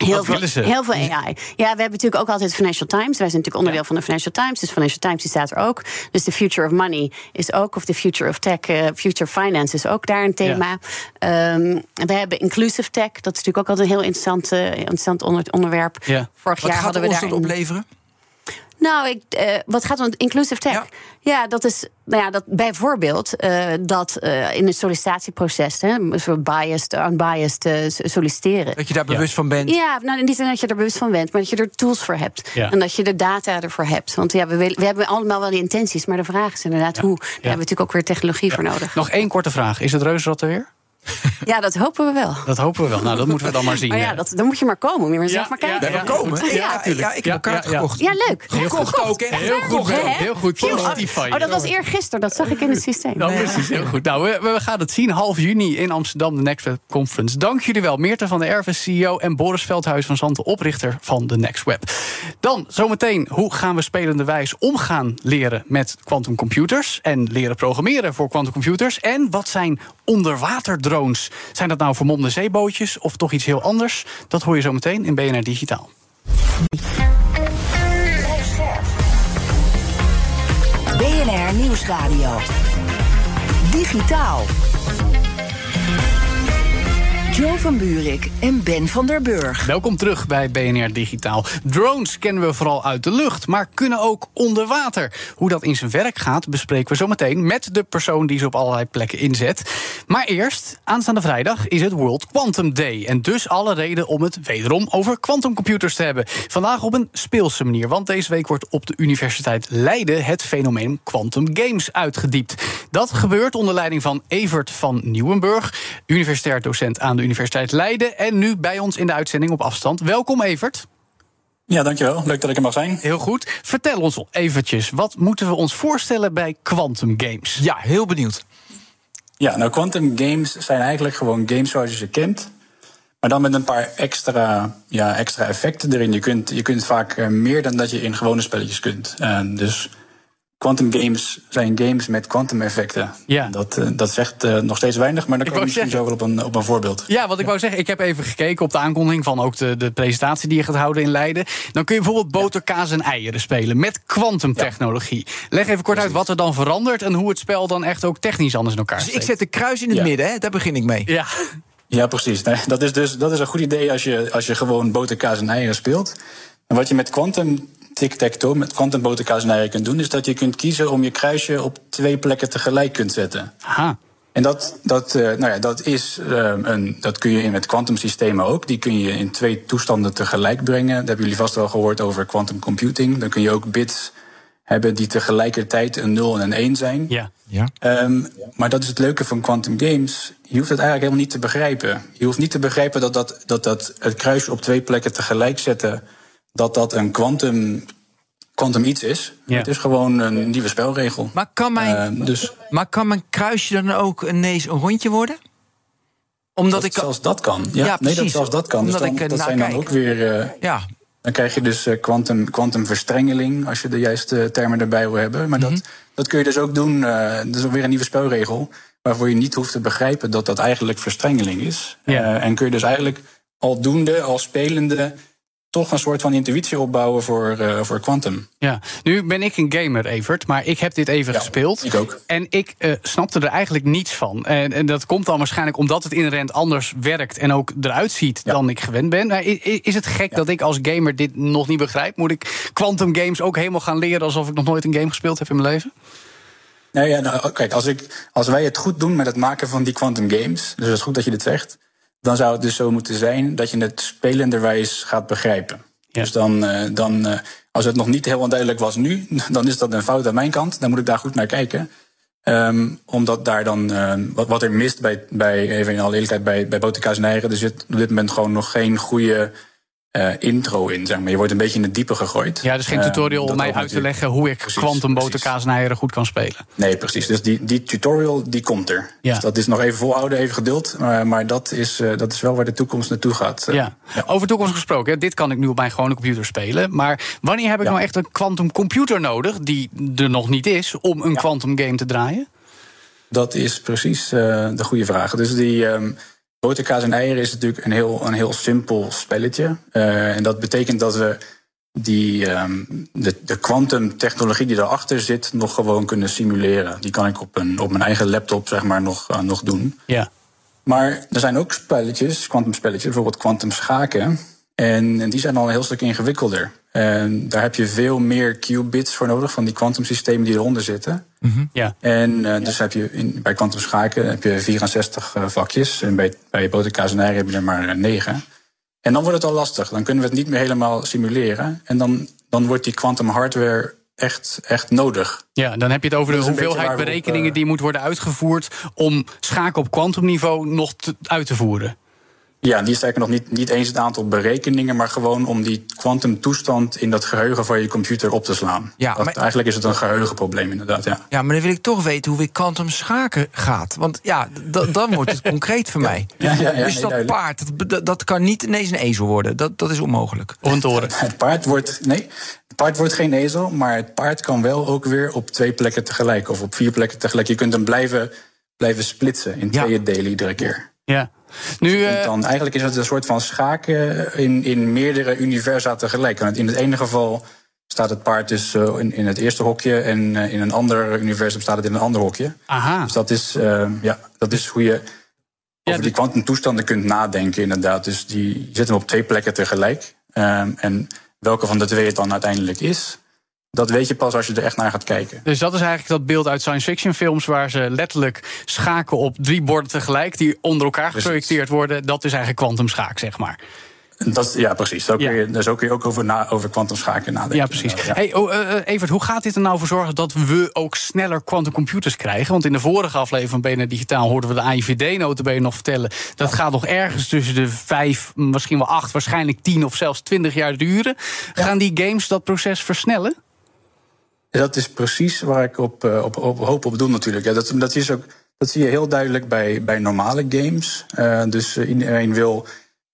Heel veel, heel veel AI. Ja, we hebben natuurlijk ook altijd Financial Times. Wij zijn natuurlijk onderdeel van de Financial Times. Dus Financial Times die staat er ook. Dus de future of money is ook, of de future of tech, uh, future finance is ook daar een thema. Ja. Um, we hebben inclusive tech. Dat is natuurlijk ook altijd een heel interessant, uh, interessant onder, onderwerp.
Ja. Vorig Wat jaar hadden we daar. dat opleveren?
Nou, ik, uh, wat gaat om inclusive tech? Ja. dat is nou ja, dat bijvoorbeeld uh, dat uh, in het sollicitatieproces, hè, biased, unbiased solliciteren.
Dat je daar bewust van bent.
Ja, nou niet dat je er bewust van bent, maar dat je er tools voor hebt. Ja. En dat je de data ervoor hebt. Want ja, we, we hebben allemaal wel die intenties, maar de vraag is inderdaad hoe. Daar hebben we natuurlijk ook weer technologie voor nodig.
Nog één korte vraag. Is het reuzenrad er weer?
Ja, dat hopen we wel.
Dat hopen we wel. Nou, dat moeten we dan maar zien.
Maar ja, dat, dan moet je maar komen. Moet je maar zelf maar kijken.
Ja, komen? Ja, ja, ik heb een kaart gekocht.
Ja, leuk.
Heel goed ook, hè?
Heel goed. Heel goed.
Oh, dat was eergisteren. Dat zag ik in het systeem.
Nou, precies. Heel goed. Nou, we, we gaan het zien. Half juni in Amsterdam, de Next Web Conference. Dank jullie wel. Meerte van der Erven, CEO. En Boris Veldhuis van Zanten, oprichter van de Next Web. Dan, zometeen, hoe gaan we spelende wijs omgaan leren met quantumcomputers? En leren programmeren voor quantumcomputers? En wat zijn Zijn dat nou vermomde zeebootjes of toch iets heel anders? Dat hoor je zo meteen in BNR Digitaal.
BNR Nieuwsradio. Digitaal. Jo van Buurik en Ben van der Burg.
Welkom terug bij BNR Digitaal. Drones kennen we vooral uit de lucht, maar kunnen ook onder water. Hoe dat in zijn werk gaat, bespreken we zo meteen met de persoon die ze op allerlei plekken inzet. Maar eerst, aanstaande vrijdag is het World Quantum Day. En dus alle reden om het wederom over quantumcomputers te hebben. Vandaag op een speelse manier, want deze week wordt op de Universiteit Leiden het fenomeen quantum games uitgediept. Dat gebeurt onder leiding van Evert van Nieuwenburg, universitair docent aan de Universiteit Leiden. En nu bij ons in de uitzending op afstand. Welkom, Evert.
Ja, dankjewel. Leuk dat ik er mag zijn.
Heel goed. Vertel ons eventjes, wat moeten we ons voorstellen bij quantum games?
Ja, heel benieuwd.
Ja, nou, quantum games zijn eigenlijk gewoon games zoals je ze kent. Maar dan met een paar extra, ja, extra effecten erin. Je kunt, je kunt vaak eh, meer dan dat je in gewone spelletjes kunt. Uh, dus Quantum games zijn games met quantum effecten. Ja. Dat, uh, dat zegt uh, nog steeds weinig, maar dan kom je misschien zo wel op een, op een voorbeeld.
Ja, wat ik wou zeggen, ik heb even gekeken op de aankondiging van ook de, de presentatie die je gaat houden in Leiden. Dan kun je bijvoorbeeld boter, kaas en eieren spelen met kwantumtechnologie. Ja. Leg even kort uit wat er dan verandert en hoe het spel dan echt ook technisch anders in elkaar dus
ik zet de kruis in het midden, hè? daar begin ik mee.
Ja.
Ja, precies. Nee, dat is dus dat is een goed idee als je, als je gewoon boter, kaas en eieren speelt. En wat je met quantum tic-tac-toe met kwantumboterkaasnijden kunt doen, is dat je kunt kiezen om je kruisje op twee plekken tegelijk kunt zetten.
Aha.
En dat, dat, uh, nou ja, dat, is, uh, een, dat kun je in met kwantumsystemen ook. Die kun je in twee toestanden tegelijk brengen. Dat hebben jullie vast wel gehoord over quantum computing. Dan kun je ook bits hebben die tegelijkertijd een 0 en een 1 zijn.
Ja.
Ja. Um, maar dat is het leuke van quantum games. Je hoeft het eigenlijk helemaal niet te begrijpen. Je hoeft niet te begrijpen dat, dat, dat, dat het kruisje op twee plekken tegelijk zetten dat dat een quantum quantum iets is. Het is gewoon een nieuwe spelregel.
Maar kan mijn, uh, dus, maar kan mijn kruisje dan ook ineens een rondje worden?
Omdat dat ik zelfs dat kan. Ja, ja nee, dat zelfs dat kan. Dus Omdat dus dan, ik, dat zijn dan ook weer. Uh, ja. Dan krijg je dus quantum, quantum verstrengeling, als je de juiste termen erbij wil hebben. Maar dat, mhm. dat kun je dus ook doen. Dat is ook weer een nieuwe spelregel. Waarvoor je niet hoeft te begrijpen dat dat eigenlijk verstrengeling is. Ja. en kun je dus eigenlijk aldoende, als spelende toch een soort van intuïtie opbouwen voor, uh, voor Quantum.
Ja, nu ben ik een gamer, Evert, maar ik heb dit even
Ja,
gespeeld.
ik ook.
En ik eh, snapte er eigenlijk niets van. En, en dat komt dan waarschijnlijk omdat het inherent anders werkt en ook eruit ziet
Ja.
dan ik gewend ben. Maar is het gek dat ik als gamer dit nog niet begrijp? Moet ik Quantum Games ook helemaal gaan leren alsof ik nog nooit een game gespeeld heb in mijn leven?
Nou ja, nou, kijk, als, ik, als wij het goed doen met het maken van die quantum games, dus het is goed dat je dit zegt, dan zou het dus zo moeten zijn dat je het spelenderwijs gaat begrijpen.
Ja.
Dus dan, eh, dan eh, als het nog niet heel duidelijk was nu, dan is dat een fout aan mijn kant. Dan moet ik daar goed naar kijken. Ehm, omdat daar dan, eh, wat, wat er mist bij, bij, even in alle eerlijkheid, bij, bij Botica en Eieren, er zit op dit moment gewoon nog geen goede eh, intro in. Zeg maar. Je wordt een beetje in het diepe gegooid.
Ja, dus geen
Ehm,
tutorial om mij uit te leggen hoe ik
Precies,
Quantum
precies.
boterkaas en eieren goed kan spelen.
Nee, precies. Dus die, die tutorial die komt er.
Ja.
Dus dat is nog even volhouden, even geduld. Maar, maar dat, is, eh, dat is wel waar de toekomst naartoe gaat. Eh,
Ja. Over toekomst gesproken, hè, dit kan ik nu op mijn gewone computer spelen. Maar wanneer heb ik
Ja.
nou echt een quantum computer nodig, die er nog niet is, om een quantum game te draaien?
Dat is precies eh, de goede vraag. Dus die ehm boterkaas en eieren is natuurlijk een heel, een heel simpel spelletje. Eh, en dat betekent dat we die, ehm, de, de quantumtechnologie die daarachter zit... nog gewoon kunnen simuleren. Die kan ik op, een, op mijn eigen laptop zeg maar, nog, eh, nog doen.
Ja.
Maar er zijn ook spelletjes, quantumspelletjes, bijvoorbeeld quantum schaken. En, en die zijn al een heel stuk ingewikkelder. En daar heb je veel meer qubits voor nodig, van die kwantumsystemen die eronder zitten.
Ja.
En eh, dus heb je in, bij kwantum schaken heb je 64 eh, vakjes. En bij, bij boterkaas en eieren heb je er maar eh, 9. En dan wordt het al lastig. Dan kunnen we het niet meer helemaal simuleren. En dan, dan wordt die quantum hardware echt, echt nodig.
Ja, dan heb je het over de hoeveelheid
op,
berekeningen die moet worden uitgevoerd om schaken op kwantumniveau nog te- uit te voeren.
Ja, die sterker nog niet, niet eens het aantal berekeningen, maar gewoon om die kwantumtoestand in dat geheugen van je computer op te slaan.
Ja,
Dat-
maar-
Eigenlijk is het een geheugenprobleem, inderdaad. Ja.
Ja, maar dan wil ik toch weten hoe weer quantum schaken gaat. Want ja, dan wordt het concreet voor mij.
Ja, ja, ja,
dus
nee,
dat
duidelijk.
paard, dat, dat, kan niet ineens een ezel worden. Dat, dat is onmogelijk.
Of een toren.
Het paard wordt. Nee, het paard wordt geen ezel, maar het paard kan wel ook weer op twee plekken tegelijk of op vier plekken tegelijk. Je kunt hem blijven, blijven splitsen, in
Ja.
tweeën delen iedere keer.
Ja. Nu, eh,
dan, eigenlijk is het een soort van schaken in, in meerdere universa tegelijk. Want in het ene geval staat het paard dus eh, in, in het eerste hokje en eh, in een ander universum staat het in een ander hokje.
aha.
Dus dat is, eh, ja, dat is hoe je over die
die-
kwantumtoestanden kunt nadenken, inderdaad. Dus die hem op twee plekken tegelijk. Ehm, en welke van de twee het dan uiteindelijk is, dat weet je pas als je er echt naar gaat kijken.
Dus dat is eigenlijk dat beeld uit science fiction films waar ze letterlijk schaken op drie borden tegelijk die onder elkaar geprojecteerd worden. Dat is eigenlijk kwantumschaak, zeg maar.
Dat, ja, precies. Zo kun je, zo kun je ook over, na, over kwantumschaken nadenken.
Ja, precies.
ja.
Hey, oh, eh, eh, Evert, hoe gaat dit er nou voor zorgen dat we ook sneller quantumcomputers krijgen? Want in de vorige aflevering van BNR Digitaal hoorden we de AIVD notabene nog vertellen. Dat gaat nog ergens tussen de vijf, misschien wel acht, waarschijnlijk tien of zelfs twintig jaar duren. Gaan die games dat proces versnellen?
Dat is precies waar ik op, eh, op, op hoop op doe natuurlijk. Ja, dat, dat, is ook, dat zie je heel duidelijk bij, bij normale games. Eh, dus eh, iedereen wil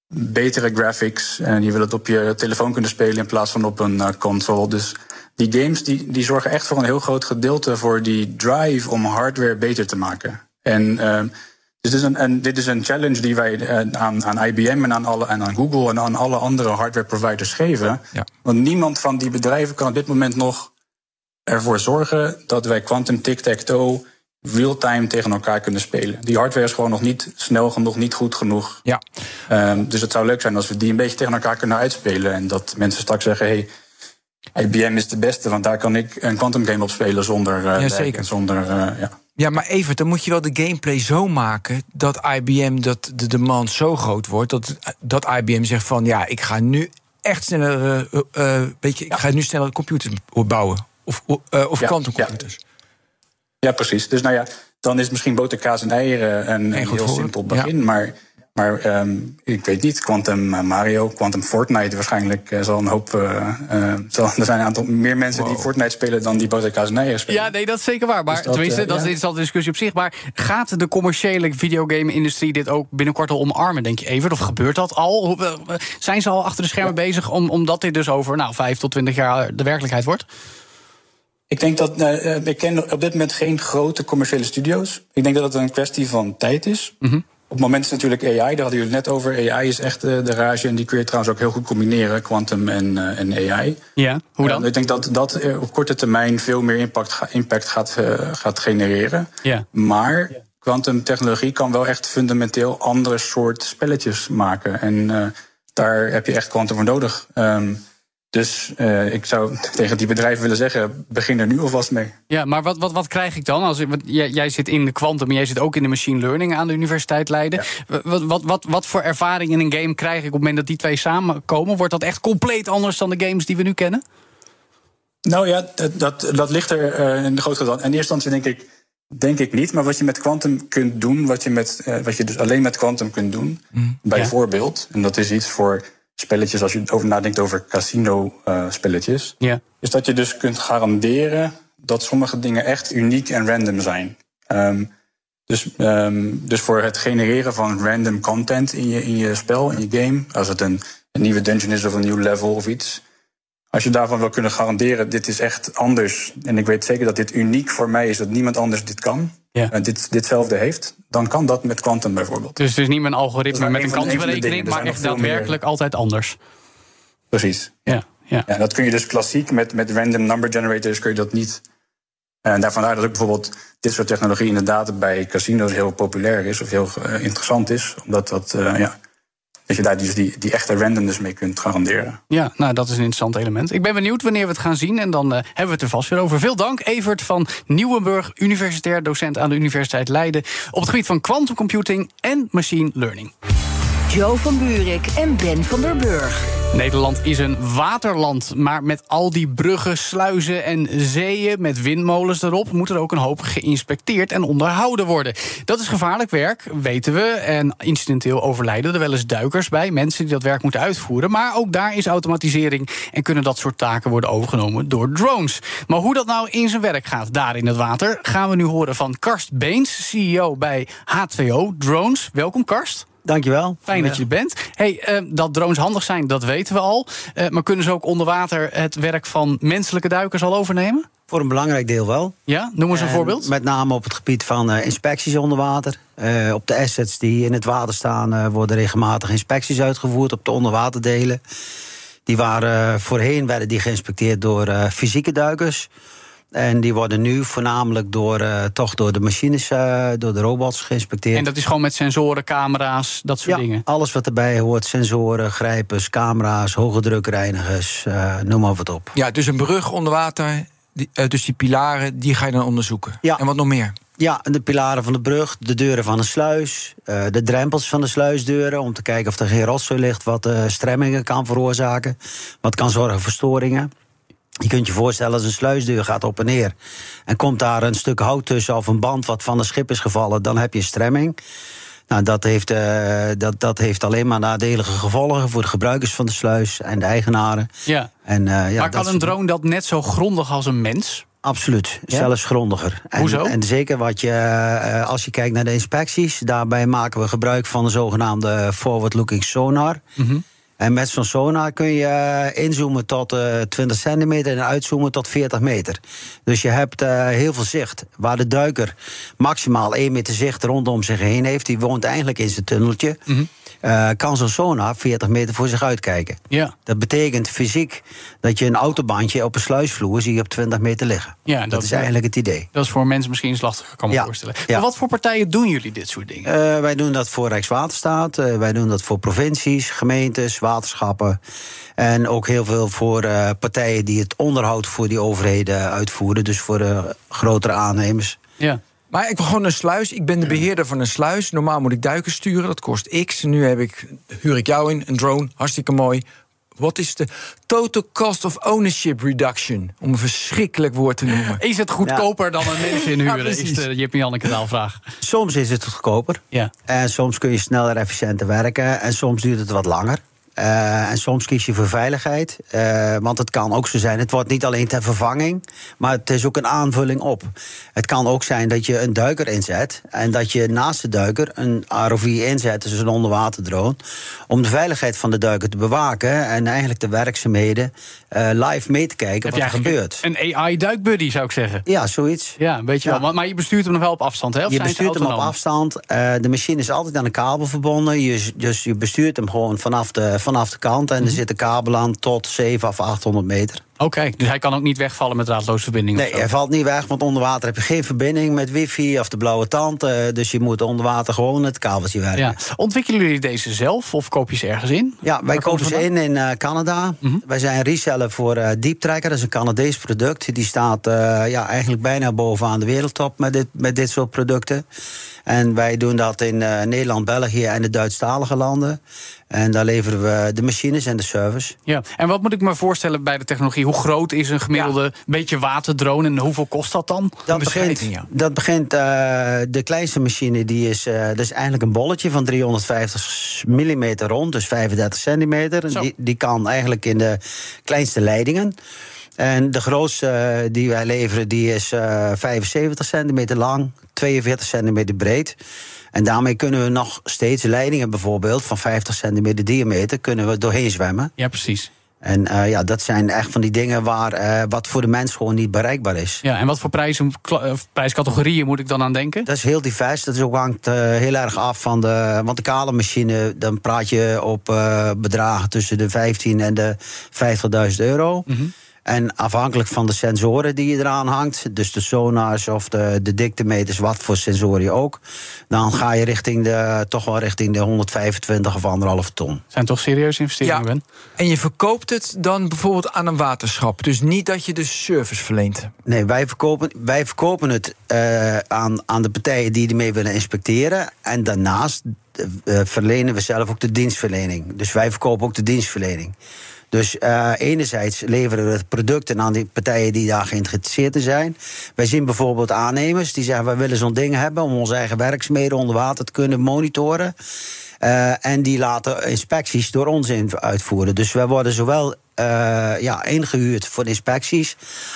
betere graphics en je wil het op je telefoon kunnen spelen in plaats van op een console. Dus die games die, die zorgen echt voor een heel groot gedeelte voor die drive om hardware beter te maken. En dus dit is een, en dit is een challenge die wij aan, aan IBM en aan, alle, en aan Google en aan alle andere hardware providers geven.
Ja.
Want niemand van die bedrijven kan op dit moment nog ervoor zorgen dat wij quantum tic-tac-toe real-time tegen elkaar kunnen spelen. Die hardware is gewoon nog niet snel genoeg, niet goed genoeg.
Ja.
Ehm, dus het zou leuk zijn als we die een beetje tegen elkaar kunnen uitspelen. En dat mensen straks zeggen: hey, IBM is de beste, want daar kan ik een quantum game op spelen zonder.
zeker.
en Zonder, eh, ja.
Ja, maar Evert, dan moet je wel de gameplay zo maken dat IBM, dat de demand zo groot wordt, dat, dat IBM zegt van ja, ik ga nu echt sneller, weet je, ik ga nu sneller computers bouwen. Of, eh, of
Ja,
quantumcomputers.
ja, precies. Dus nou ja, dan is misschien boterkaas en eieren een, een heel simpel begin. Maar, maar ehm, ik weet niet, Quantum eh, Mario, Quantum Fortnite waarschijnlijk eh, zal een hoop. zal, er zijn een aantal meer mensen die Fortnite spelen dan die boterkaas en eieren spelen.
Ja, nee, dat is zeker waar. Maar
Dus dat,
tenminste, dat
ja.
is al een discussie op zich. Maar gaat de commerciële videogame-industrie dit ook binnenkort al omarmen, denk je, Evert? Of gebeurt dat al? Hoe- Zijn ze al achter de schermen bezig om, omdat dit dus over nou, vijf tot twintig jaar de werkelijkheid wordt?
Ik denk dat eh, eh, ik ken op dit moment geen grote commerciële studio's. Ik denk dat het een kwestie van tijd is. Op het moment is natuurlijk AI, daar hadden jullie het net over. AI is echt de, de rage en die kun je trouwens ook heel goed combineren, quantum en, uh, en AI.
Ja, hoe dan?
Uh, ik denk dat dat op korte termijn veel meer impact, impact gaat, uh, gaat genereren.
Ja.
Maar quantumtechnologie kan wel echt fundamenteel andere soort spelletjes maken. En daar heb je echt quantum voor nodig. Um, dus uh, ik zou tegen die bedrijven willen zeggen: begin er nu alvast mee.
Ja, maar wat, wat, wat krijg ik dan? Als ik, jij, jij zit in de quantum, maar jij zit ook in de machine learning aan de Universiteit Leiden. Ja. Wat, wat, wat, wat voor ervaring in een game krijg ik op het moment dat die twee samenkomen? Wordt dat echt compleet anders dan de games die we nu kennen?
Nou ja, dat, dat, dat ligt er uh, in de grote getal. In eerste instantie denk ik, denk ik niet. Maar wat je met quantum kunt doen, wat je, met, uh, wat je dus alleen met quantum kunt doen, mm. bijvoorbeeld, ja. en dat is iets voor spelletjes, als je over nadenkt over casino-spelletjes,
uh, yeah.
is dat je dus kunt garanderen dat sommige dingen echt uniek en random zijn. Um, dus, um, dus voor het genereren van random content in je, in je spel, in je game, als het een, een nieuwe dungeon is of een nieuw level of iets, als je daarvan wil kunnen garanderen, dit is echt anders. En ik weet zeker dat dit uniek voor mij is, dat niemand anders dit kan.
Ja.
En dit, ditzelfde heeft, dan kan dat met quantum bijvoorbeeld.
Dus het is niet mijn algoritme met een kansberekening, maar echt daadwerkelijk meer... altijd anders.
Precies.
Ja, ja.
ja, dat kun je dus klassiek met, met random number generators kun je dat niet. En daarvan uit dat ook bijvoorbeeld dit soort technologie inderdaad bij casino's heel populair is of heel uh, interessant is. Omdat dat, uh, ja, dat je daar dus die, die echte randomness mee kunt garanderen.
Ja, nou, dat is een interessant element. Ik ben benieuwd wanneer we het gaan zien. En dan uh, hebben we het er vast weer over. Veel dank, Evert van Nieuwenburg, universitair docent aan de Universiteit Leiden. op het gebied van quantum computing en machine learning.
Joe van Buurik en Ben van der Burg.
Nederland is een waterland, maar met al die bruggen, sluizen en zeeën met windmolens erop moet er ook een hoop geïnspecteerd en onderhouden worden. Dat is gevaarlijk werk, weten we. En incidenteel overlijden er wel eens duikers bij, mensen die dat werk moeten uitvoeren. Maar ook daar is automatisering en kunnen dat soort taken worden overgenomen door drones. Maar hoe dat nou in zijn werk gaat daar in het water, gaan we nu horen van Karst Beens, CEO bij H2O Drones. Welkom Karst.
Dankjewel.
Fijn dat je er bent. Hey, uh, dat drones handig zijn, dat weten we al. Uh, maar kunnen ze ook onder water het werk van menselijke duikers al overnemen?
Voor een belangrijk deel wel.
Ja, noem eens een
en
voorbeeld.
Met name op het gebied van uh, inspecties onder water. op de assets die in het water staan worden regelmatig inspecties uitgevoerd op de onderwaterdelen. Die waren voorheen werden die geïnspecteerd door fysieke duikers. En die worden nu voornamelijk door, uh, toch door de machines, uh, door de robots geïnspecteerd.
En dat is gewoon met sensoren, camera's, dat soort
ja,
dingen?
alles wat erbij hoort. Sensoren, grijpers, camera's, hoge drukreinigers, uh, noem maar wat op.
Ja, dus een brug onder water, die, dus die pilaren, die ga je dan onderzoeken.
Ja.
En wat nog meer?
Ja, de pilaren van de brug, de deuren van een sluis, de drempels van de sluisdeuren... om te kijken of er geen rotzooi ligt wat stremmingen kan veroorzaken. Wat kan zorgen voor storingen. Je kunt je voorstellen als een sluisdeur gaat op en neer. En komt daar een stuk hout tussen of een band wat van een schip is gevallen, dan heb je stremming. Nou, dat heeft, uh, dat, dat heeft alleen maar nadelige gevolgen voor de gebruikers van de sluis en de eigenaren.
Ja.
En, uh, ja,
maar kan een drone dat net zo grondig als een mens?
Absoluut, ja? zelfs grondiger. En,
Hoezo?
En zeker wat je, uh, als je kijkt naar de inspecties, daarbij maken we gebruik van de zogenaamde forward-looking sonar.
Mm -hmm.
En met zo'n sonar kun je inzoomen tot uh, 20 centimeter en uitzoomen tot 40 meter. Dus je hebt uh, heel veel zicht. Waar de duiker maximaal 1 meter zicht rondom zich heen heeft, die woont eigenlijk in zijn tunneltje.
-hmm.
Uh, kan zo'n sonar 40 meter voor zich uitkijken.
Ja.
Dat betekent fysiek dat je een autobandje op een sluisvloer zie je op 20 meter liggen.
Ja,
dat,
dat
is eigenlijk het idee.
Dat is voor mensen misschien lastig, kan me
ja.
voorstellen.
Ja.
Maar wat voor partijen doen jullie dit soort dingen?
Uh, wij doen dat voor Rijkswaterstaat, uh, wij doen dat voor provincies, gemeentes, waterschappen. En ook heel veel voor partijen die het onderhoud voor die overheden uitvoeren. Dus voor de grotere aannemers.
Ja.
Maar ik wil gewoon een sluis. Ik ben de beheerder van een sluis. Normaal moet ik duiken sturen, dat kost X. Nu heb ik, huur ik jou in, een drone, hartstikke mooi. Wat is de total cost of ownership reduction? Om een verschrikkelijk woord te noemen.
Is het goedkoper ja. dan een mens inhuren?
Ja,
is de Jip Janneke taalvraag.
Soms is het goedkoper.
Ja.
En soms kun je sneller, efficiënter werken. En soms duurt het wat langer. Eh, en soms kies je voor veiligheid. Eh, want het kan ook zo zijn, het wordt niet alleen ter vervanging, maar het is ook een aanvulling op. Het kan ook zijn dat je een duiker inzet en dat je naast de duiker een ROV inzet, dus een onderwaterdrone, om de veiligheid van de duiker te bewaken en eigenlijk de werkzaamheden eh, live mee te kijken
Heb
wat
je
er gebeurt.
Een AI-duikbuddy, zou ik zeggen.
Ja, zoiets.
Ja, een beetje
Ja.
wel. Maar, maar je bestuurt hem nog wel op afstand, hè? Of
je bestuurt hem op afstand. De machine is altijd aan een kabel verbonden. Je, dus je bestuurt hem gewoon vanaf de, vanaf de kant. En er
Mhm.
zit een kabel aan tot 7 of 800 meter.
Oké, dus hij kan ook niet wegvallen met draadloze verbinding?
Nee, hij valt niet weg, want onder water heb je geen verbinding met wifi of de blauwe tand. eh, dus je moet onder water gewoon het kabeltje werken.
Ja. Ontwikkelen jullie deze zelf of koop je ze ergens in?
Ja, wij kopen ze in in eh, Canada.
Mhm.
Wij zijn reseller voor eh Deep Tracker. Dat is een Canadees product. Die staat eh, ja, eigenlijk bijna bovenaan de wereldtop met dit, met dit soort producten. En wij doen dat in eh, Nederland, België en de Duitsstalige landen. En daar leveren we de machines en de service.
Ja, en wat moet ik me voorstellen bij de technologie? Hoe groot is een gemiddelde beetje waterdrone en hoeveel kost dat dan?
Dat begint,
ja.
dat begint eh, de kleinste machine, die is, eh, dat is eigenlijk een bolletje van 350 mm rond, dus 35 centimeter.
Zo.
Die, die kan eigenlijk in de kleinste leidingen. En de grootste eh, die wij leveren, die is eh 75 centimeter lang, 42 centimeter breed. En daarmee kunnen we nog steeds leidingen bijvoorbeeld van 50 centimeter diameter kunnen we doorheen zwemmen.
Ja, precies.
En eh, ja, dat zijn echt van die dingen waar, eh, wat voor de mens gewoon niet bereikbaar is.
Ja, en wat voor prijzen, prijscategorieën moet ik dan aan denken?
Dat is heel divers. Dat is ook hangt eh, heel erg af van de. Want de kale machine, dan praat je op bedragen tussen de 15 en de 50.000 euro.
Mhm.
En afhankelijk van de sensoren die je eraan hangt, dus de sonars of de, de diktemeters, wat voor sensoren je ook, dan ga je richting de, toch wel richting de 125 of anderhalf ton.
Zijn toch serieuze investeringen,
Ja.
Ben?
En je verkoopt het dan bijvoorbeeld aan een waterschap. Dus niet dat je de service verleent.
Nee, wij verkopen, wij verkopen het eh, aan, aan de partijen die ermee willen inspecteren. En daarnaast eh, eh, verlenen we zelf ook de dienstverlening. Dus wij verkopen ook de dienstverlening. Dus eh, enerzijds leveren we producten aan die partijen die daar geïnteresseerd in zijn. Wij zien bijvoorbeeld aannemers die zeggen: wij willen zo'n ding hebben om onze eigen werkzaamheden onder water te kunnen monitoren. Eh, en die laten inspecties door ons uitvoeren. Dus wij worden zowel ja, ingehuurd voor de inspecties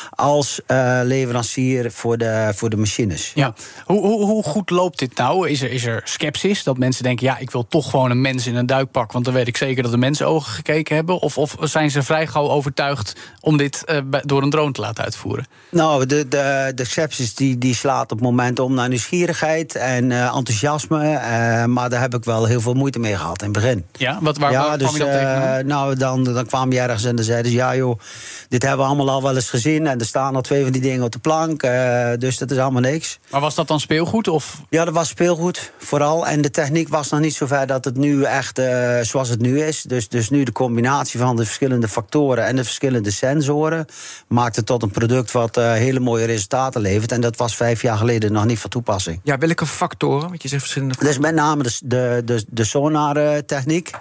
als eh, leverancier voor de, voor de machines.
Ja. Hoe, hoe, hoe goed loopt dit nou? Is er, is er sceptisch dat mensen denken: ja, ik wil toch gewoon een mens in een duikpak, want dan weet ik zeker dat de mensen ogen gekeken hebben? Of, of zijn ze vrij gauw overtuigd om dit eh, door een drone te laten uitvoeren?
Nou, de, de, de sepsis die, die slaat op het moment om naar nieuwsgierigheid en eh, enthousiasme. eh, maar daar heb ik wel heel veel moeite mee gehad in het begin.
Ja, wat, waar,
ja,
waar
dus
kwam je dan
eh,
tegenaan?
nou, dan, dan kwam je ergens en dan zeiden ze: ja, joh, dit hebben we allemaal al wel eens gezien. En er staan al twee van die dingen op de plank. eh, dus dat is allemaal niks.
Maar was dat dan speelgoed? Of?
Ja, dat was speelgoed, vooral. En de techniek was nog niet zo ver dat het nu echt eh, zoals het nu is. Dus, dus nu de combinatie van de verschillende factoren en de verschillende sensoren maakt het tot een product wat eh, hele mooie resultaten levert. En dat was vijf jaar geleden nog niet van toepassing.
Ja, welke factoren? Want je zegt verschillende
is met name de, de, de, de sonartechniek.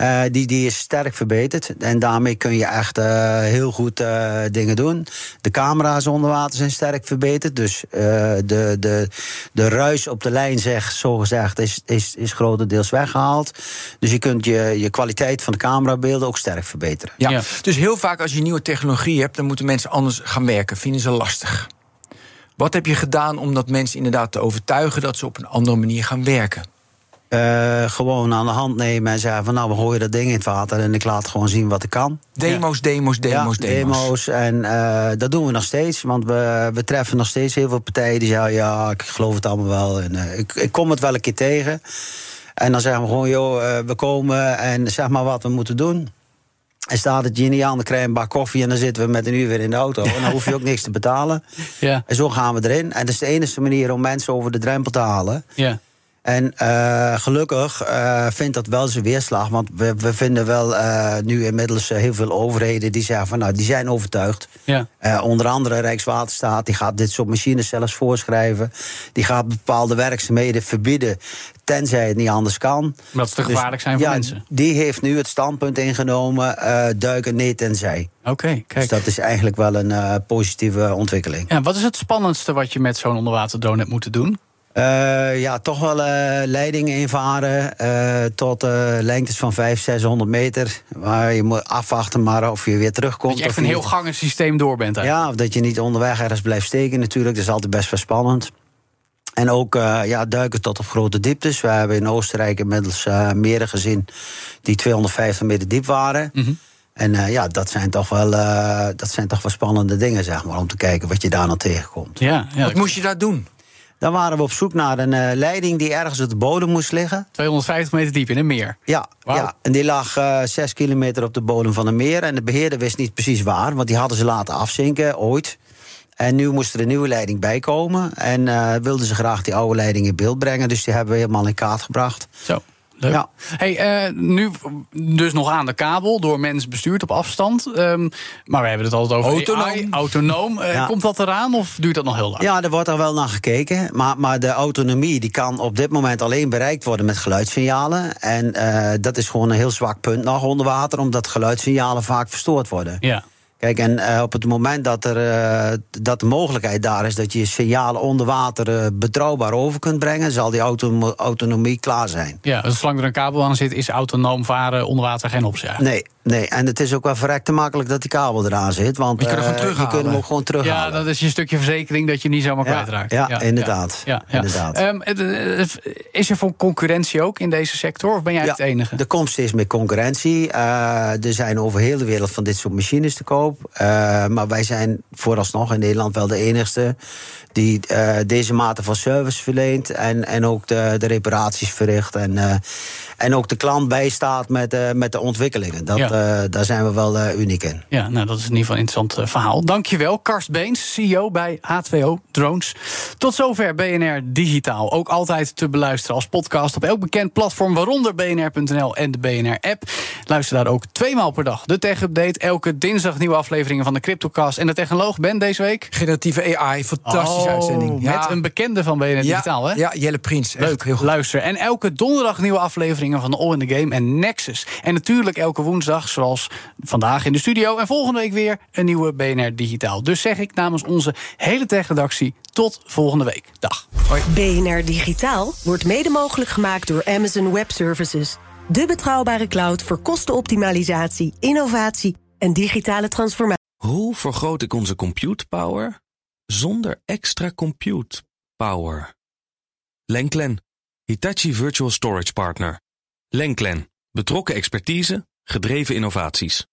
Eh, die, die is sterk verbeterd. En daarmee kun je echt eh, heel goed eh, dingen doen. De camera's onder water zijn sterk verbeterd. Dus eh, de, de, de ruis op de lijn, zeg, zo gezegd, is, is, is grotendeels weggehaald. Dus je kunt je, je kwaliteit van de camerabeelden ook sterk verbeteren.
Ja.
Ja.
Dus heel vaak als je nieuwe technologie hebt, dan moeten mensen anders gaan werken. Vinden ze lastig. Wat heb je gedaan om dat mensen inderdaad te overtuigen dat ze op een andere manier gaan werken?
Eh, gewoon aan de hand nemen en zeggen van nou, we gooien dat ding in het water en ik laat gewoon zien wat ik kan.
Demo's, demo's, demo's,
ja,
demo's.
demo's. En eh, dat doen we nog steeds. Want we, we treffen nog steeds heel veel partijen die zeggen: ja, ik geloof het allemaal wel. En, eh, ik, ik kom het wel een keer tegen. En dan zeggen we gewoon: joh, we komen en zeg maar wat we moeten doen. En staat het genie aan, dan krijg je een bak koffie en dan zitten we met een uur weer in de auto. En dan hoef je ook niks te betalen.
Ja,
En zo gaan we erin. En dat is de enige manier om mensen over de drempel te halen.
ja.
En eh, gelukkig eh, vindt dat wel zijn weerslag. Want we, we vinden wel eh, nu inmiddels heel veel overheden die zeggen van nou, die zijn overtuigd.
ja.
Onder andere Rijkswaterstaat, die gaat dit soort machines zelfs voorschrijven. Die gaat bepaalde werkzaamheden verbieden, tenzij het niet anders kan.
Omdat ze te
Dus,
gevaarlijk zijn voor
ja,
mensen.
Die heeft nu het standpunt ingenomen, duiken nee tenzij.
Oké,
Dus
kijk.
dat is eigenlijk wel een positieve ontwikkeling.
Ja, wat is het spannendste wat je met zo'n onderwaterdrone hebt moeten doen?
Uh, ja, toch wel uh, leidingen invaren uh, tot lengtes van 500, 600 meter. Waar je moet afwachten maar of je weer terugkomt.
Dat je echt een heel gangensysteem door bent
eigenlijk. Ja, of dat je niet onderweg ergens blijft steken natuurlijk. Dat is altijd best wel spannend. En ook ja, duiken tot op grote dieptes. We hebben in Oostenrijk inmiddels meren gezien die 250 meter diep waren. Mm -hmm. En ja, dat zijn, toch wel, dat zijn toch wel spannende dingen, zeg maar, om te kijken wat je daar nog tegenkomt.
Ja, ja wat moest je daar doen?
Dan waren we op zoek naar een uh, leiding die ergens op de bodem moest liggen.
250 meter diep in een meer.
Ja, wow. ja. en die lag uh, 6 kilometer op de bodem van een meer. En de beheerder wist niet precies waar, want die hadden ze laten afzinken ooit. En nu moest er een nieuwe leiding bij komen. En uh, wilden ze graag die oude leiding in beeld brengen. Dus die hebben we helemaal in kaart gebracht.
Zo. Ja. Hey, uh, nu dus nog aan de kabel, door mensen bestuurd op afstand. Um, maar we hebben het altijd over
autonoom.
AI, autonoom. Uh, ja. Komt dat eraan of duurt dat nog heel lang?
Ja, er wordt er wel naar gekeken. Maar, maar de autonomie die kan op dit moment alleen bereikt worden met geluidssignalen. En uh, dat is gewoon een heel zwak punt nog onder water, omdat geluidssignalen vaak verstoord worden.
Ja.
Kijk, en uh, op het moment dat, er, uh, dat de mogelijkheid daar is dat je signalen onder water uh, betrouwbaar over kunt brengen, zal die auto autonomie klaar zijn.
Ja, dus zolang er een kabel aan zit, is autonoom varen onder water geen optie.
Nee, nee, en het is ook wel verrekte makkelijk dat die kabel eraan zit. Want
je kunt, hem,
je kunt hem ook gewoon terughalen.
Ja, dat is je stukje verzekering dat je niet zomaar
ja,
kwijtraakt.
Ja, ja, inderdaad.
Ja,
ja, inderdaad.
Um, is er voor concurrentie ook in deze sector, of ben jij het enige?
Er komt steeds meer concurrentie. er zijn over heel de wereld van dit soort machines te koop maar wij zijn vooralsnog in Nederland wel de enigste die uh, deze mate van service verleent en, en ook de, de reparaties verricht. En, uh, en ook de klant bijstaat met, uh, met de ontwikkelingen. Dat, ja. daar zijn we wel uniek in.
Ja, nou, dat is in ieder geval een interessant verhaal. Dankjewel, Karst Beens, CEO bij H2O Drones. Tot zover BNR Digitaal. Ook altijd te beluisteren als podcast op elk bekend platform, waaronder bnr.nl en de BNR-app. Luister daar ook tweemaal per dag. De tech-update, elke dinsdag nieuwe afleveringen van de CryptoCast. En de technoloog Ben deze week?
Generatieve AI, fantastisch.
Oh,
uitzending.
Met een bekende van BNR Digitaal, hè?
Ja, Jelle Prins.
Leuk,
heel goed.
luister. En elke donderdag nieuwe afleveringen van All in the Game en Nexus. En natuurlijk elke woensdag, zoals vandaag in de studio. En volgende week weer een nieuwe BNR Digitaal. Dus zeg ik namens onze hele tech-redactie tot volgende week. Dag.
Hoi. BNR Digitaal wordt mede mogelijk gemaakt door Amazon Web Services. De betrouwbare cloud voor kostenoptimalisatie, innovatie en digitale transformatie.
Hoe vergroot ik onze compute power zonder extra compute power? Lenklen, Hitachi Virtual Storage Partner. Lenklen, betrokken expertise, gedreven innovaties.